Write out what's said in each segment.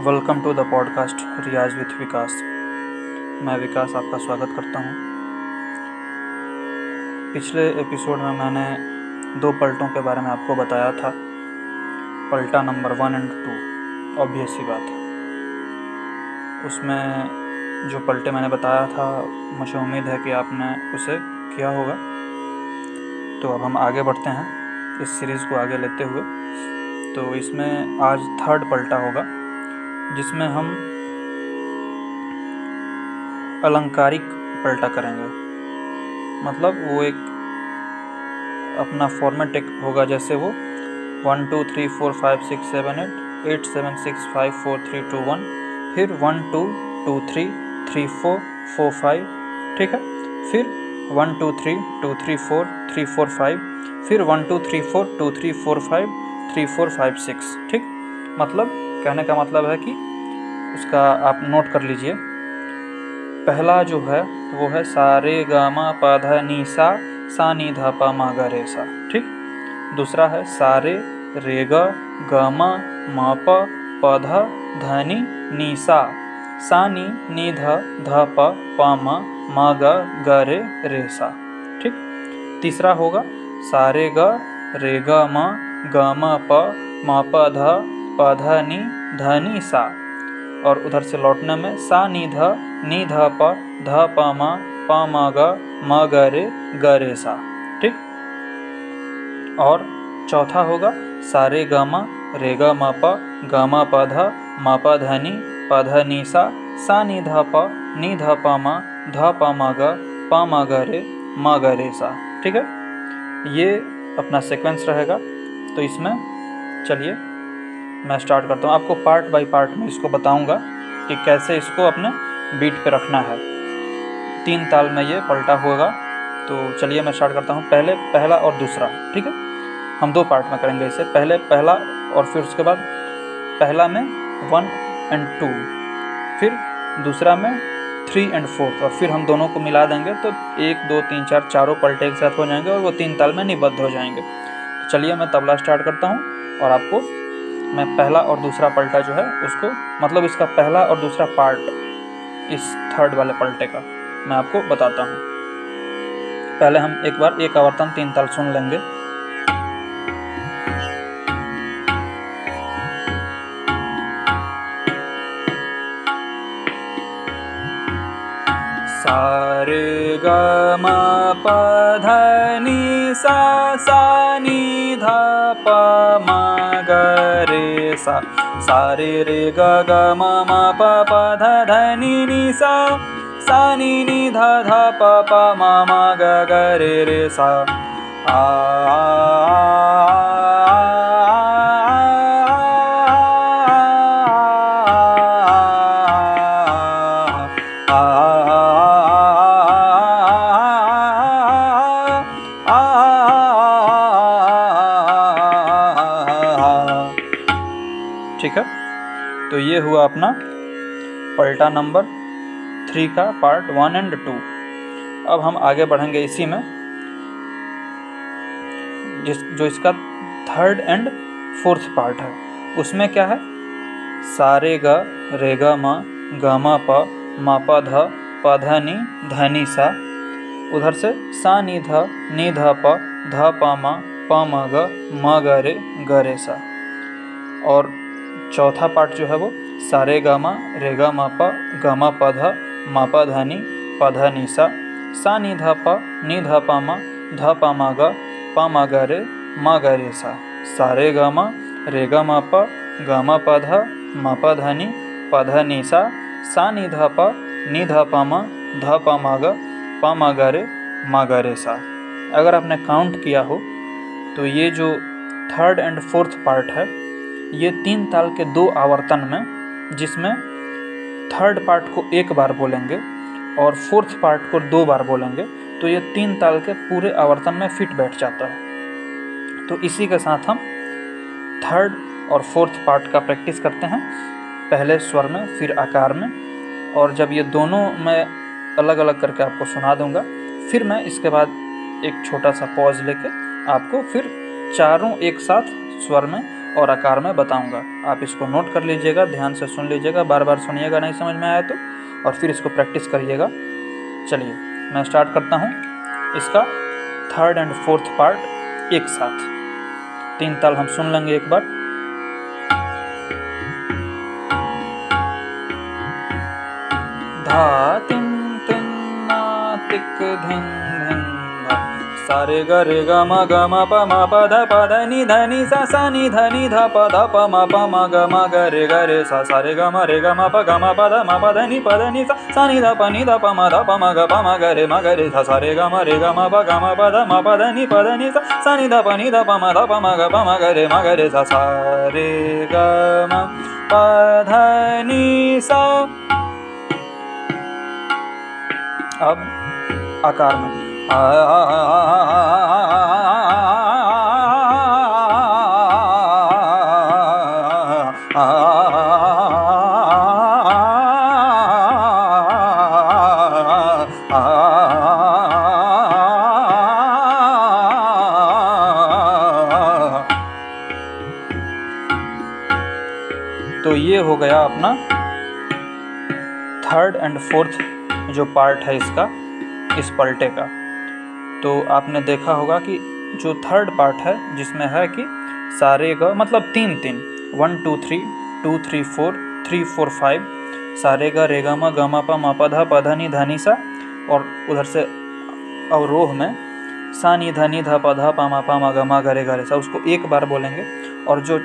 Welcome to the podcast Riyaz with Vikas मैं विकास आपका स्वागत करता हूँ। पिछले एपिसोड में मैंने दो पलटों के बारे में आपको बताया था। पलटा number one and two obvious सी बात है। उसमें जो पलटे मैंने बताया था, मुझे उम्मीद है कि आपने उसे किया होगा। तो अब हम आगे बढ़ते हैं, इस सीरीज़ को आगे लेते हुए। तो इसमें आज थर्ड पलटा होगा। जिसमें हम अलंकारिक पलटा करेंगे। मतलब वो एक अपना फॉर्मेट एक होगा, जैसे वो one two three four five six seven eight eight seven six five four three two one फिर one two two three three four four five ठीक है? फिर one two three two three four three four five फिर one two three four two three four five three four five six ठीक? मतलब कहने का मतलब है कि उसका आप नोट कर लीजिए। पहला जो है, वो है, सारे गामा पाधा नी सा नी धा पा मा गा रे सा ठीक? दूसरा है, सारे रेगा, गामा, मापा, पधा, धनी नी सा नी नी धा धा पा पा मा मा गा गा रे रे सा ठीक? तीसरा होगा, सारे गा, रेगा मा, गामा प मा पा धा, पधा नी, धनी सा। और उधर से लौटने में सा नी ध नी ध प ध प म प म ग म ग रे ग रे सा। ठीक? और चौथा होगा सारे ग म, रे ग म प, ग म प ध, म प ध नी, प ध नी सा सा नी ध प, नी ध प म, ध प म ग, प म ग रे, म ग रे सा। ठीक है? ये अपना सीक्वेंस रहेगा। तो इसमें चलिए मैं स्टार्ट करता हूँ। आपको पार्ट बाय पार्ट में इसको बताऊँगा कि कैसे इसको अपने बीट पे रखना है। तीन ताल में ये पलटा होगा। तो चलिए मैं स्टार्ट करता हूँ। पहले, पहला और दूसरा, ठीक है? हम दो पार्ट में करेंगे इसे। पहले, पहला और फिर उसके बाद पहला में वन एंड टू फिर दूसरा में थ्री एंड फोर्थ और फिर हम दोनों को मिला देंगे तो एक, दो, तीन, चार, चारों पलटे एक साथ हो जाएँगे और वो तीन ताल में निबद्ध हो जाएँगे। तो चलिए मैं तबला स्टार्ट करता हूँ और आपको मैं पहला और दूसरा पलटा जो है उसको मतलब इसका पहला और दूसरा पार्ट इस थर्ड वाले पलटे का मैं आपको बताता हूँ। पहले हम एक बार एक आवर्तन तीन ताल सुन लेंगे। सारगमपधनि रे ग सा सी ध प गे सा सरि प धनि नि सा सनि नि ध प पगरे सा आ तो ये हुआ अपना पलटा नंबर थ्री का पार्ट वन एंड टू। अब हम आगे बढ़ेंगे इसी में, जिस, जो इसका थर्ड एंड फोर्थ पार्ट है। उसमें क्या है? सारे ग, रे ग, म ग, म, प म, प, ध प, ध, नि ध, नि, सा। उधर से सा, नि, ध नि, ध, प ध, प, म प, म, ग म, ग, रे ग, रे, सा। और चौथा पार्ट जो है वो, सारे गामा, रे गा मा पा, गामा प ध, मा पा ध नि, प ध नि सा नि ध प, नि ध प म, ध प म ग, प म ग रे, म ग रे सा। सारे गामा, रे गा मा प गा मा प ध, म प ध नि, प ध सा नि ध प, नि ध प म, ध प म ग, प म ग रे, म ग रे सा। अगर आपने काउंट किया हो तो ये जो थर्ड एंड फोर्थ पार्ट है ये तीन ताल के दो आवर्तन में, जिसमें थर्ड पार्ट को एक बार बोलेंगे और फोर्थ पार्ट को दो बार बोलेंगे तो ये तीन ताल के पूरे आवर्तन में फिट बैठ जाता है। तो इसी के साथ हम थर्ड और फोर्थ पार्ट का प्रैक्टिस करते हैं, पहले स्वर में, फिर आकार में, और जब ये दोनों मैं अलग अलग करके आपको सुना दूँगा, फिर मैं इसके बाद एक छोटा सा पॉज लेके आपको फिर चारों एक साथ स्वर में और आकार में बताऊँगा। आप इसको नोट कर लीजिएगा, ध्यान से सुन लीजिएगा बार बार सुनिएगा, नहीं समझ में आया तो और फिर इसको प्रैक्टिस करिएगा। चलिए, मैं स्टार्ट करता हूँ। इसका थर्ड एंड फोर्थ पार्ट एक साथ। तीन ताल हम सुन लेंगे एक बार। धा तिन तिन ना तिक धिन सारे ग रे ग म ग म प म प ध प ध नि ध नि सा सा नि ध नि ध प ध प म प म ग म ग रे ग रे सा सा रे ग म रे ग म प ग म प ध म प ध नि प ध नि सा सा नि ध प नि ध प म ध प म ग प म ग रे म ग रे सा सा रे ग म रे ग म प ग म प ध म प ध नि प ध नि सा सा नि ध प नि ध प म ध प म ग प म ग रे म ग रे सा सा रे ग म प ध नि सा अब आकार में तो ये हो गया अपना थर्ड एंड फोर्थ जो पार्ट है इसका, इस पलटे का। तो आपने देखा होगा कि जो थर्ड पार्ट है, जिसमें है कि सारे ग मतलब तीन तीन one two three two three four three four five सारे ग, रे, ग, म ग, म, प, म ध, प, ध, नि सा, और उधर से अवरोह में सा, नि, ध नि, ध, प ध, प, म प, म, ग म ग रे ग रे, सा, उसको एक बार बोलेंगे। और जो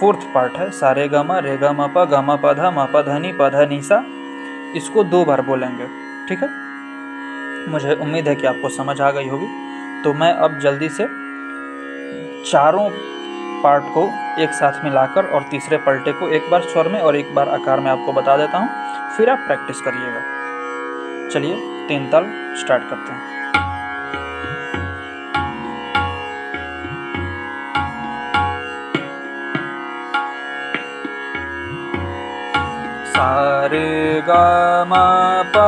फोर्थ पार्ट है, सारे ग, म, रे, ग, म, प, ग, म म, प, ध, नि, प नि, सा, इसको दो बार बोलेंगे। ठीक है? मुझे उम्मीद है कि आपको समझ आ गई होगी। तो मैं अब जल्दी से चारों पार्ट को एक साथ मिलाकर और तीसरे पलटे को एक बार स्वर में और एक बार आकार में आपको बता देता हूँ। फिर आप प्रैक्टिस करिएगा। चलिए, तीन ताल स्टार्ट करते हैं। सारे ग म प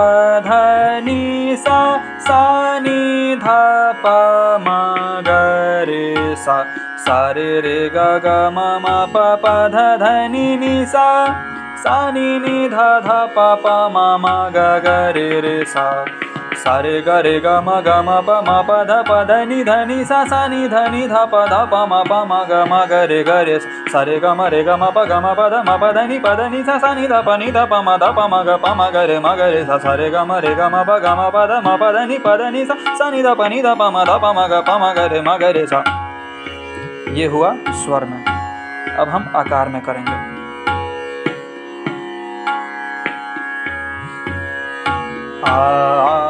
ध नि सा सा नि ध प म सा सा प प ध ध नि सा सा नि नि ध ध प प म म ग ग रे रे सा सा रे ग ग म ग म प म प ध प ध नि ध नि सा सा नि ध नि ध प ध प म प म ग म ग रे ग रे सा रे ग म रे ग म प ग म प ध म प ध नि प ध नि सा सा नि ध प नि ध प म ध प म ग प म ग रे म ग रे सा सा रे ग म रे ग म प ग म प ध म प ध नि प ध नि सा सा नि ध प नि ध प म ध प म ग प म ग रे म ग रे सा। ये हुआ स्वर में अब हम आकार में करेंगे। आ,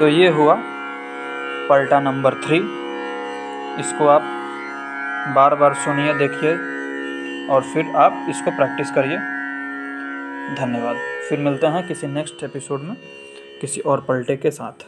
तो ये हुआ पलटा नंबर थ्री। इसको आप बार बार सुनिए, देखिए और फिर आप इसको प्रैक्टिस करिए। धन्यवाद। फिर मिलते हैं किसी नेक्स्ट एपिसोड में किसी और पलटे के साथ।